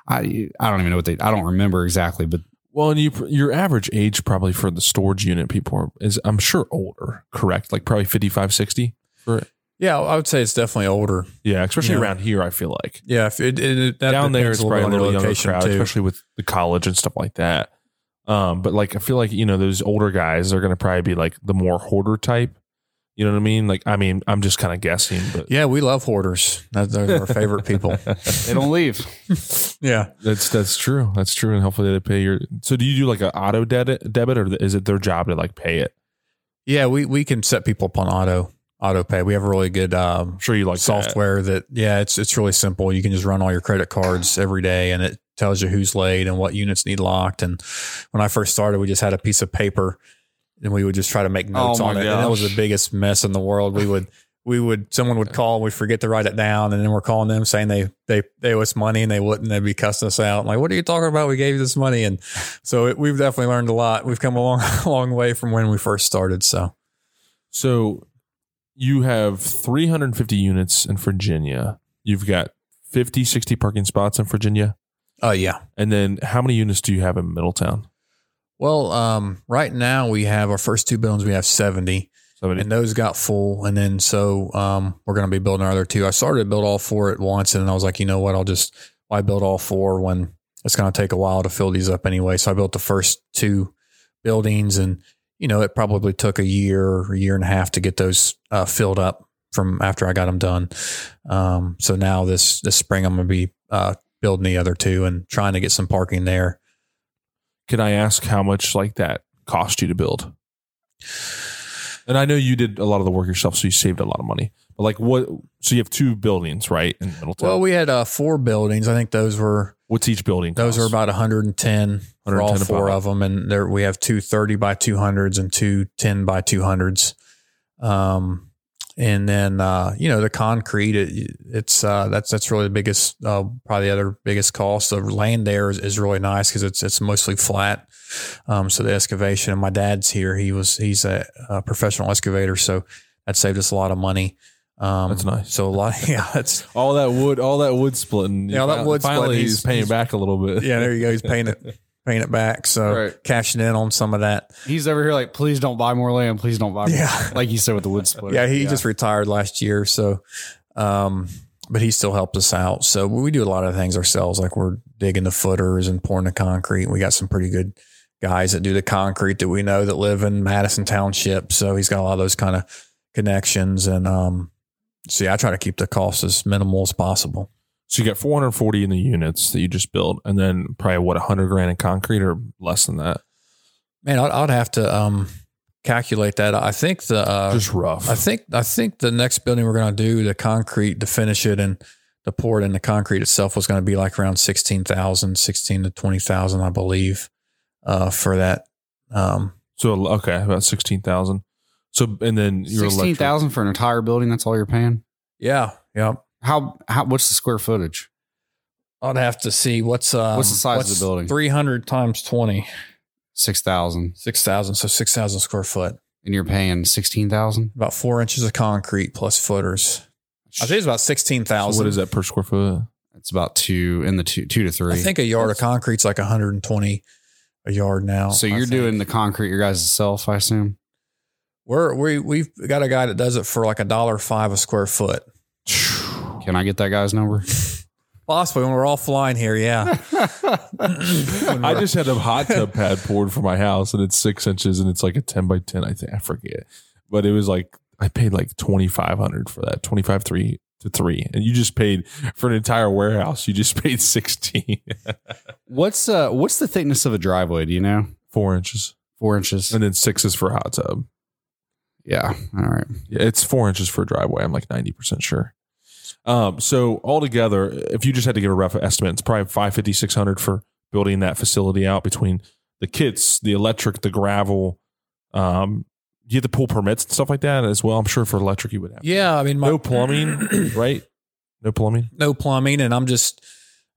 I, I don't even know what they. I don't remember exactly, but well, and you your average age probably for the storage unit people are, is I'm sure older, correct? Like probably 55, 60 for it. Yeah, I would say it's definitely older. Yeah, especially Yeah. around here. I feel like Yeah, if it, it, it- that down there depends it's a probably a bit on little your younger location, crowd, too. especially with the college and stuff like that. Um, but like I feel like you know those older guys are going to probably be like the more hoarder type. You know what I mean? Like I mean, I'm just kind of guessing, but Yeah, we love hoarders. That, they're our favorite people. they don't leave. Yeah, That's that's true. That's true, and hopefully they pay your. So do you do like an auto debit debit, or is it their job to like pay it? yeah, we we can set people up on auto auto pay. We have a really good um, sure you like software that yeah it's it's really simple. You can just run all your credit cards every day and it tells you who's late and what units need locked. And when i first started we just had a piece of paper and we would just try to make notes Oh on it. And that was the biggest mess in the world. We would we would someone would call and we'd forget to write it down. And then we're calling them saying they they they owe us money and they wouldn't they'd be cussing us out. Like what are you talking about? We gave you this money. And so it, we've definitely learned a lot. We've come a long long way from when we first started. So So you have 350 units in Virginia. You've got 50, 60 parking spots in Virginia. oh yeah And then how many units do you have in Middletown? Well, um, right now we have our first two buildings. We have seventy, Somebody, and those got full. And then so um, we're going to be building our other two. I started to build all four at once, and then I was like, you know what? I'll just why build all four when it's going to take a while to fill these up anyway. So I built the first two buildings, and you know it probably took a year or a year and a half to get those uh, filled up from after I got them done. Um, so now this this spring I'm going to be uh, building the other two and trying to get some parking there. can I ask how much like that cost you to build? And I know you did a lot of the work yourself, so you saved a lot of money. But like what? So you have two buildings, right, in Middletown. Well, we had uh, four buildings. I think those were What's each building? those are about 110 for all 110 four of them, and there we have two 30 by 200s and two 10 by 200s. Um, and then uh, you know the concrete, it, it's uh, that's that's really the biggest, uh, probably the other biggest cost. The land there is, is really nice because it's it's mostly flat. Um, so the excavation, and my dad's here. He was he's a, a professional excavator, so that saved us a lot of money. Um, That's nice. So a lot, yeah, that's all that wood, all that wood splitting. Yeah, all that wood Finally, splitting, he's, he's- paying he's- back a little bit. yeah. There you go. He's paying it paying it back. So Right. cashing in on some of that. He's over here like, please don't buy more land. Please don't buy more. Yeah. land." Like you said with the wood splitter. Yeah, he just retired last year, so um, but he still helped us out. So we do a lot of things ourselves, like we're digging the footers and pouring the concrete. We got some pretty good guys that do the concrete that we know that live in Madison Township. So he's got a lot of those kind of connections, and um, see, I try to keep the costs as minimal as possible. So you got 440 in the units that you just built, and then probably what 100 grand in concrete or less than that. Man, I'd, I'd have to um, calculate that. I think the uh, just rough. I think I think the next building we're going to do the concrete to finish it and the pour it in the concrete itself was going to be like around 16,000, 16 to 20,000, I believe, uh, for that. Um, so okay, about 16,000. So and then your Sixteen thousand for an entire building. That's all you're paying. yeah, yeah. How how what's the square footage? I'd have to see what's um, What's the size of the building? 300 times 20, Six thousand, 6,000. So 6,000 square foot. and you're paying sixteen thousand. About four inches of concrete plus footers. I think it's about 16,000. So what is that per square foot? It's about two in the two two to three. I think a yard of concrete's like 120 a yard now. so. You're doing the concrete your guys' self, I assume. We're we we've got a guy that does it for like a dollar five a square foot. Can I get that guy's number? Possibly when we're all flying here, yeah. I just had a hot tub pad poured for my house, and it's six inches, and it's like a 10 by 10. I think I forget, but it was like I paid like 2,500 for that, 25 three to three, and you just paid for an entire warehouse. You just paid 16, what's uh what's the thickness of a driveway? Do you know? four inches, Four inches. and then six is for a hot tub. Yeah. All right. Yeah, it's four inches for a driveway. I'm like 90% sure. Um, so altogether, if you just had to give a rough estimate, it's probably 550, 600 for building that facility out between the kits, the electric, the gravel. Um, you have to pull permits and stuff like that as well. I'm sure for electric you would have. Yeah, I mean my No plumbing, right? No plumbing. no plumbing and I'm just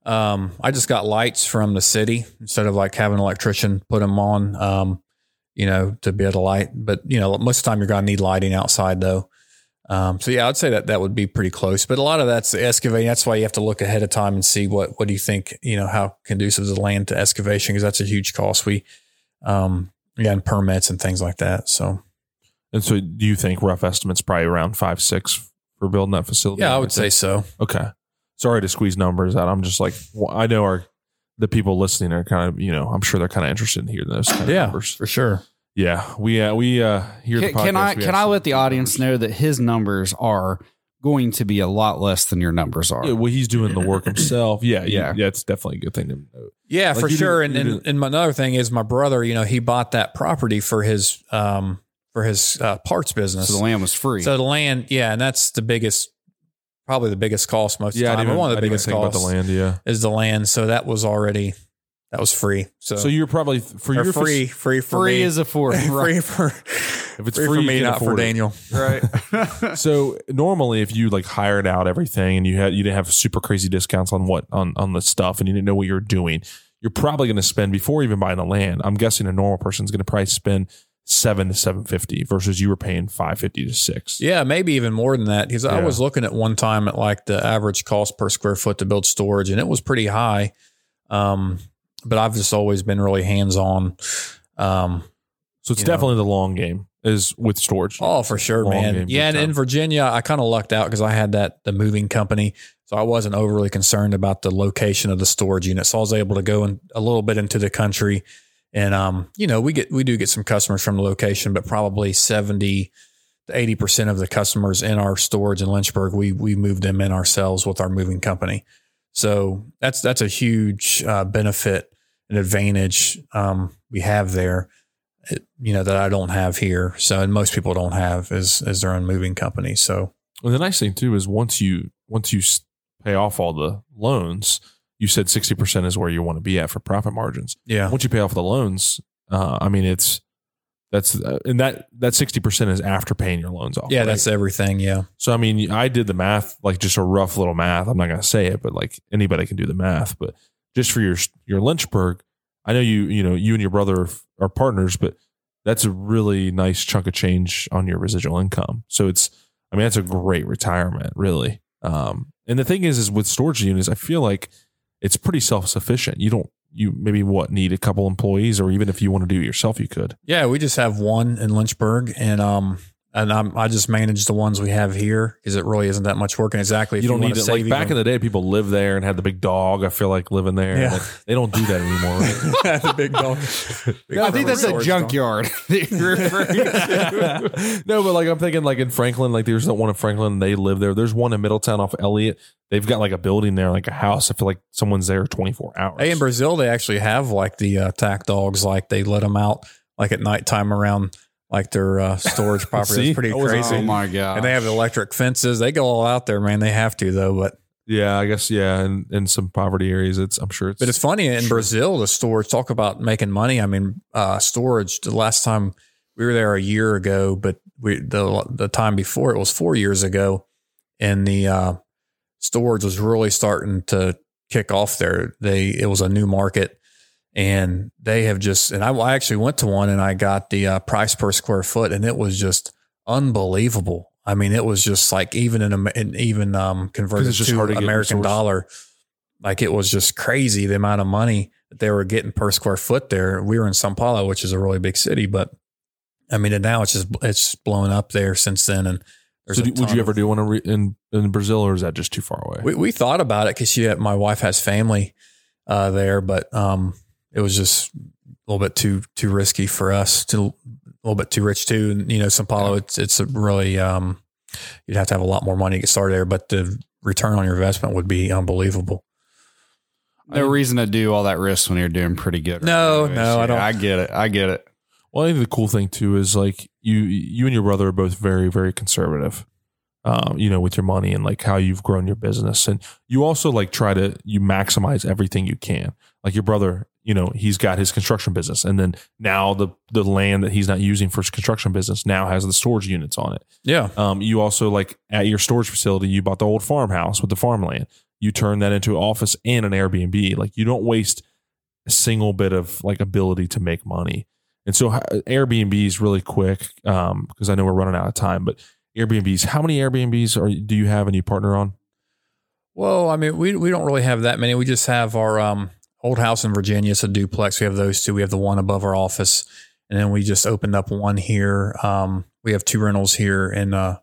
um I just got lights from the city instead of like having an electrician put them on um you know to be able to light but you know most of the time you're going to need lighting outside though. Um so yeah, I'd say that that would be pretty close. But a lot of that's the excavating. That's why you have to look ahead of time and see what what do you think, you know, how conducive is the land to excavation because that's a huge cost. We um yeah, and permits and things like that. So And so do you think rough estimates probably around five, six for building that facility? yeah, I would say so. Okay. Sorry to squeeze numbers out. I'm just like, I know our the people listening are kind of, you know, I'm sure they're kind of interested in hearing those kind of Yeah, numbers. for sure. Yeah, we uh, we uh here. Can, can I can I let the audience know that his numbers are going to be a lot less than your numbers are? Yeah, well, he's doing the work himself. Yeah, yeah, Yeah. yeah. It's definitely a good thing to know. Yeah, Like for sure. didn't- and and, didn't- another thing is my brother, you know, he bought that property for his um for his uh, parts business. So the land was free. So the land, yeah, and that's the biggest, probably the biggest cost most Yeah, of the time. didn't, one of the didn't biggest think about costs the land. Yeah, is the land. So that was already that was free. So, so you're probably for your free, fac- free for free me. is a four. free for if it's free, free, for me, not for it. Daniel. right. So normally, if you like hired out everything and you had you didn't have super crazy discounts on what on on the stuff and you didn't know what you're doing, you're probably going to spend before even buying the land. I'm guessing a normal person's going to probably spend seven to seven fifty versus you were paying five fifty to six. Yeah, maybe even more than that. Because I was looking at one time at like the average cost per square foot to build storage, and it was pretty high. Um, but I've just always been really hands on. Um, So it's You know. definitely the long game is with storage. oh, for sure, Long man. yeah, and time. in Virginia, I kind of lucked out because I had that the moving company, so I wasn't overly concerned about the location of the storage unit. So I was able to go in a little bit into the country, and um, you know, we get we do get some customers from the location, but probably seventy to eighty percent of the customers in our storage in Lynchburg, we we move them in ourselves with our moving company. So that's that's a huge uh, benefit and advantage um, we have there. you know that I don't have here. So and most people don't have is is their own moving company. So the nice thing too is once you once you pay off all the loans, you said sixty percent is where you want to be at for profit margins. yeah, Once you pay off the loans, uh, I mean it's that's uh, and that that sixty percent is after paying your loans off. yeah, right? that's everything. Yeah, so. I mean, I did the math, like just a rough little math. I'm not going to say it, but like anybody can do the math. But just for your your Lynchburg, I know you you know you and your brother are- are partners, but that's a really nice chunk of change on your residual income. So it's, I mean, that's a great retirement, really. Um, and the thing is, is with storage units, I feel like it's pretty self sufficient. You don't, you maybe what need a couple employees, or even if you want to do it yourself, you could. yeah. We just have one in Lynchburg, and um, and I'm, I just manage the ones we have here because it really isn't that much work. And exactly, if you don't wanna need to save like back in the day. People lived there and had the big dog. I feel like living there. Yeah. Like, they don't do that anymore. Right? the big dog. I think that's a Storage dog. junkyard. that you're referring to. no, but like I'm thinking, like in Franklin, like there's that one in Franklin. They live there. There's one in Middletown off Elliott. They've got like a building there, like a house. I feel like someone's there 24 hours. Hey, in Brazil, they actually have like the uh, tack dogs. Like they let them out like at nighttime around like their uh, storage property. is pretty crazy. oh my god! and they have electric fences. They go all out there, man. They have to though. But yeah, I guess yeah. In, in some poverty areas, it's I'm sure it's. but it's funny in Brazil, the storage talk about making money. I mean, uh, storage. The last time we were there a year ago, but we the the time before it was four years ago, and the uh, storage was really starting to kick off there. They it was a new market, and they have just and I, I actually went to one and I got the uh, price per square foot, and it was just unbelievable. I mean, it was just like even in, in even um, converted just to to American dollar, like it was just crazy the amount of money that they were getting per square foot there. We were in Sao Paulo, which is a really big city, but I mean, and now it's just it's blown up there since then. And so do, would you ever do one in, re- in in Brazil, or is that just too far away? we, we thought about it because my wife has family uh, there, but um, it was just a little bit too too risky for us. To a little bit too rich too. And, you know, Sao Paulo, it's it's a really um, you'd have to have a lot more money to get started there, but the return on your investment would be unbelievable. no reason to do all that risk when you're doing pretty good. No, Anyways, no, I don't- I get it. I get it. Well, I think the cool thing too is like you you and your brother are both very very conservative. Um, you know, with your money and like how you've grown your business, and you also like try to you maximize everything you can. Like your brother, you know, he's got his construction business, and then now the the land that he's not using for his construction business now has the storage units on it. Yeah, Um, you also like at your storage facility, you bought the old farmhouse with the farmland. You turn that into an office and an Airbnb. Like you don't waste a single bit of like ability to make money. And so h- Airbnbs really quick um, because I know we're running out of time. But Airbnbs, how many Airbnbs are do you have and you partner on? Well, I mean, we we don't really have that many. We just have our um, old house in Virginia. It's a duplex. We have those two. We have the one above our office, and then we just opened up one here. Um, we have two rentals here in uh,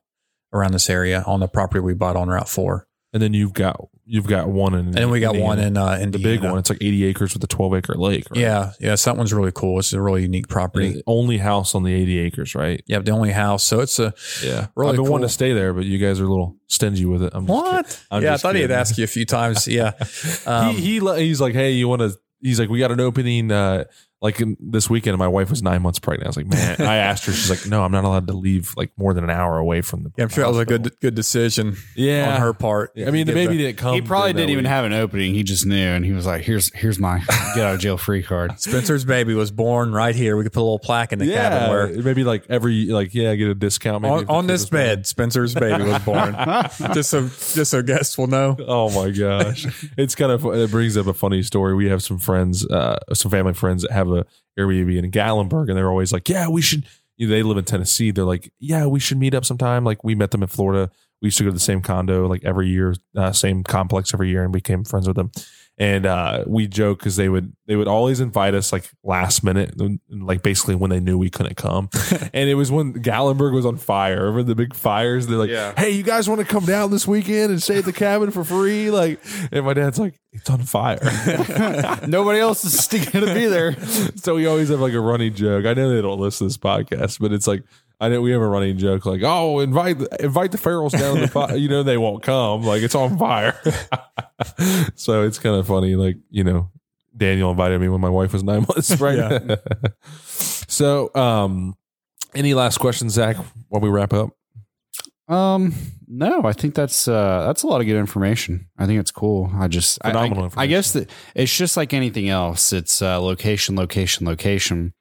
around this area on the property we bought on Route Four, And then you've got you've got one in and we got one in uh, the big one. It's like 80 acres with a 12 acre lake. Right? Yeah, yeah. So that one's really cool. It's a really unique property. The only house on the 80 acres, right? Yeah, the only house. So it's a Yeah. Really I've been cool. wanting to stay there, but you guys are a little stingy with it. I'm just what? Yeah, I thought he'd ask you a few times. Yeah, Um, he he he's like, hey, you want to? He's like, we got an opening. Uh, like in, this weekend, my wife was nine months pregnant. I was like, man. I asked her. She's like, no, I'm not allowed to leave like more than an hour away from the. yeah, I'm sure that was a good good decision Yeah. on her part. I mean, the Give baby didn't come. he probably didn't even week. have an opening. He just knew, and he was like, "Here's here's my get out of jail free card." Spencer's baby was born right here. We could put a little plaque in the Yeah, cabin where maybe like every like yeah, get a discount. Maybe on, on this was born. bed, Spencer's baby was born. just so just so guests will know. Oh my gosh, it's kind of it brings up a funny story. We have some friends, uh, some family friends that have a Airbnb in Gatlinburg, and they're always like, "Yeah, we should." You know, they live in Tennessee. They're like, "Yeah, we should meet up sometime." Like we met them in Florida. We used to go to the same condo like every year, uh, same complex every year, and became friends with them. And uh, we joke because they would they would always invite us like last minute, like basically when they knew we couldn't come. and it was when Gatlinburg was on fire. Remember the big fires? They're like, Yeah. "Hey, you guys want to come down this weekend and stay at the cabin for free?" Like, and my dad's like, "It's on fire." Nobody else is going to be there. so we always have like a running joke. I know they don't listen to this podcast, but it's like I know we have a running joke like, "Oh, invite invite the Farrells down the fire." you know they won't come. Like it's on fire. so it's kind of funny. Like you know, Daniel invited me when my wife was nine months pregnant. so, um, any last questions, Zach? While we wrap up. Um, no, I think that's uh that's a lot of good information. I think it's cool. I just I- Phenomenal I, I guess that it's just like anything else. It's uh, location, location, location,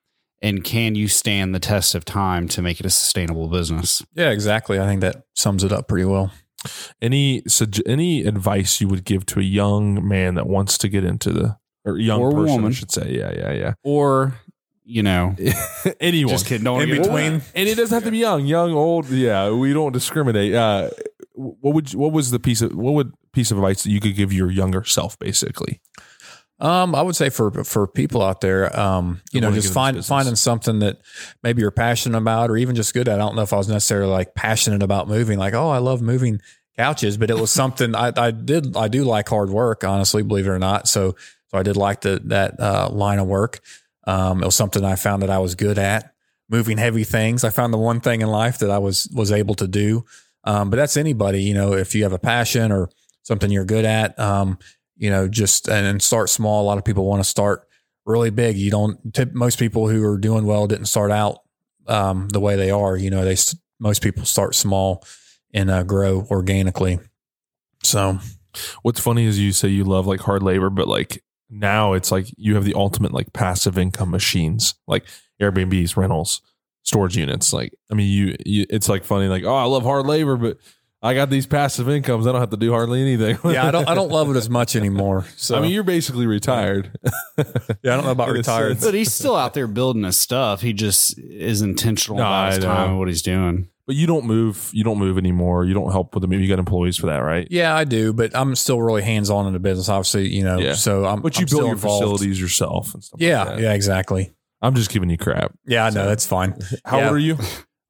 and can you stand the test of time to make it a sustainable business? Yeah, exactly. I think that sums it up pretty well. Any any advice you would give to a young man that wants to get into the or young Or person, I woman. should say. Yeah, yeah, yeah. Or you know. Anyone. just kidding. Don't In between. and it doesn't have to be young, young, old. Yeah, we don't discriminate. Uh, what would you- what was the piece of what would piece of advice that you could give your younger self, basically? Um, I would say for for people out there, um, you know, just find finding something that maybe you're passionate about, or even just good at. I don't know if I was necessarily like passionate about moving, like oh, I love moving couches, but it was something I, I did. I do like hard work, honestly, believe it or not. So so I did like the that uh, line of work. Um, it was something I found that I was good at moving heavy things. I found the one thing in life that I was was able to do. Um, but that's anybody, you know, if you have a passion or something you're good at, um, you know, just and, and start small. A lot of people want to start really big. You don't. Tip, most people who are doing well didn't start out um, the way they are. You know, they most people start small and uh, grow organically. So What's funny is you say you love like hard labor, but like now it's like you have the ultimate like passive income machines, like Airbnbs, rentals, storage units. Like, I mean, you, you it's like funny, like, oh, I love hard labor, but I got these passive incomes. I don't have to do hardly anything. yeah, I don't. I don't love it as much anymore. So I mean, you're basically retired. yeah, I don't know about retired. But he's still out there building his stuff. He just is intentional No, about his I time and what he's doing. But you don't move. You don't move anymore. You don't help with the move. You got employees for that, right? Yeah, I do, but I'm still really hands on in the business. Obviously, you know. Yeah. So I'm. But you I'm build your involved. facilities yourself and stuff. like Yeah, that. yeah, exactly. I'm just giving you crap. Yeah, I know So- that's fine. How Yeah. old are you?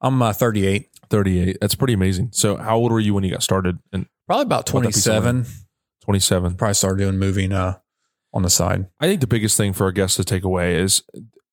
I'm uh, 38, 38. That's pretty amazing. So, how old were you when you got started? And probably about What that piece of 27. 27. Probably started doing moving uh, on the side. I think the biggest thing for our guests to take away is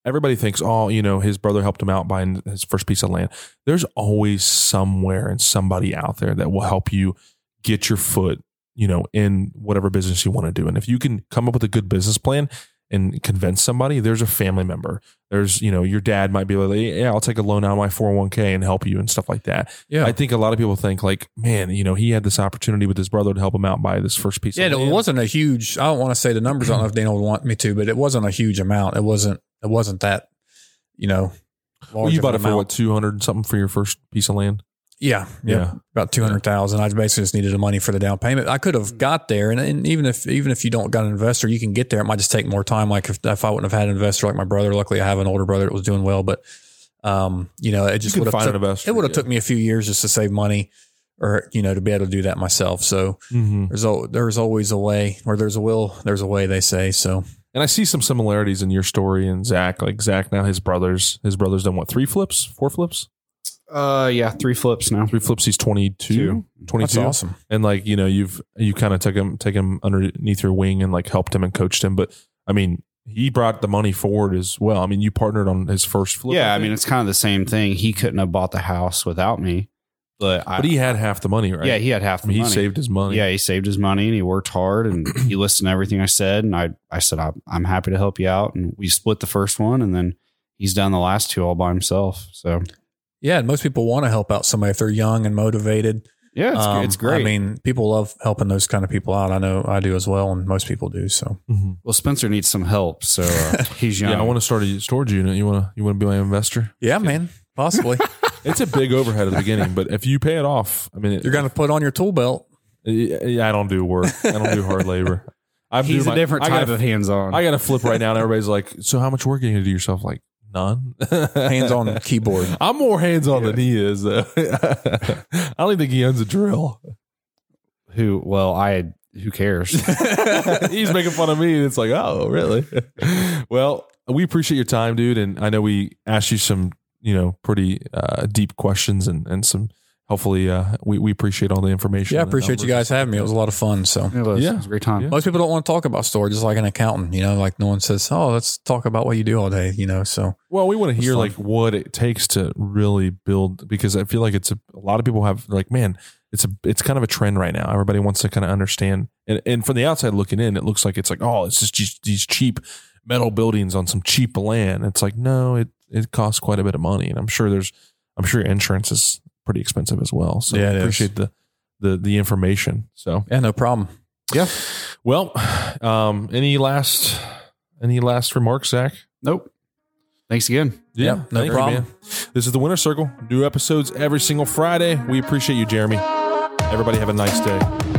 everybody thinks, oh, you know, his brother helped him out buying his first piece of land. There's always somewhere and somebody out there that will help you get your foot, you know, in whatever business you want to do. And if you can come up with a good business plan and convince somebody, there's a family member. There's, you know, your dad might be like, yeah, I'll take a loan out of my 401k and help you and stuff like that. Yeah. I think a lot of people think like, man, you know, he had this opportunity with his brother to help him out buy this first piece of yeah, it land. wasn't a huge. I don't want to say the numbers. I don't know if Dana would want me to, but it wasn't a huge amount. It wasn't. It wasn't that. You know, Well, you bought it for what, 200 something for your first piece of land? Yeah, yeah, Yeah. about two hundred thousand. I basically just needed the money for the down payment. I could have got there, and, and even if even if you don't got an investor, you can get there. It might just take more time. Like if, if I wouldn't have had an investor like my brother, luckily I have an older brother that was doing well, but um, you know, it just would have took, investor, it would have yeah. took me a few years just to save money, or you know, to be able to do that myself. So Mm-hmm. there's there's always a way, where there's a will, there's a way. They say so. And I see some similarities in your story and Zach. Like Zach now, his brothers, his brothers done what? Three flips, four flips, Uh, yeah, three flips now. three flips. He's 22, Two. 22. That's awesome. And like you know, you've you kind of took him, take him underneath your wing and like helped him and coached him. But I mean, he brought the money forward as well. I mean, you partnered on his first flip. yeah, I think. mean, it's kind of the same thing. He couldn't have bought the house without me, but I, but he had half the money, right? yeah, he had half I the mean, he money. saved his money. Yeah, he saved his money and he worked hard and he listened to everything I said. And I, I said, I'm, I'm happy to help you out. And we split the first one and then he's done the last two all by himself. So Yeah, and most people want to help out somebody if they're young and motivated. yeah, it's, Um, it's great. I mean, people love helping those kind of people out. I know I do as well, and most people do. So Mhm. well, Spencer needs some help. So uh, he's young. yeah. I want to start a storage unit. You want to you want to be my investor? yeah, man, possibly It's a big overhead at the beginning, but if you pay it off, I mean, it, you're going to put on your tool belt. Yeah, I don't do work. I don't do hard labor. I'm he's doing a different I type gotta, of hands on. I got to flip right now, and everybody's like, "So how much work are you going to do yourself?" Like none. Hands on keyboard. I'm more hands on than he is. Though. I don't even think he owns a drill. who, well, I, who cares? He's making fun of me, and it's like, oh, really? well, we appreciate your time, dude, and I know we asked you some, you know, pretty uh, deep questions and and some. Hopefully, uh, we we appreciate all the information. Yeah, I and the appreciate you guys having me. It was a lot of fun. So It was, Yeah. it was a great time. Yeah. most people don't want to talk about storage, just like an accountant. You know, like no one says, "Oh, let's talk about what you do all day." You know, so Well, we want to hear fun. like what it takes to really build because I feel like it's a, a lot of people have like, man, it's a it's kind of a trend right now. Everybody wants to kind of understand, and and from the outside looking in, it looks like it's like, oh, it's just these- these cheap metal buildings on some cheap land. It's like, no, it it costs quite a bit of money, and I'm sure there's, I'm sure insurance is pretty expensive as well. So Yeah, I it is. appreciate the the the information. So yeah, no problem. Yeah. Well, um, any last any last remarks, Zach? Nope. Thanks again. Yeah, no thank you, problem. man. This is the Winter Circle. New episodes every single Friday. We appreciate you, Jeremy. Everybody have a nice day.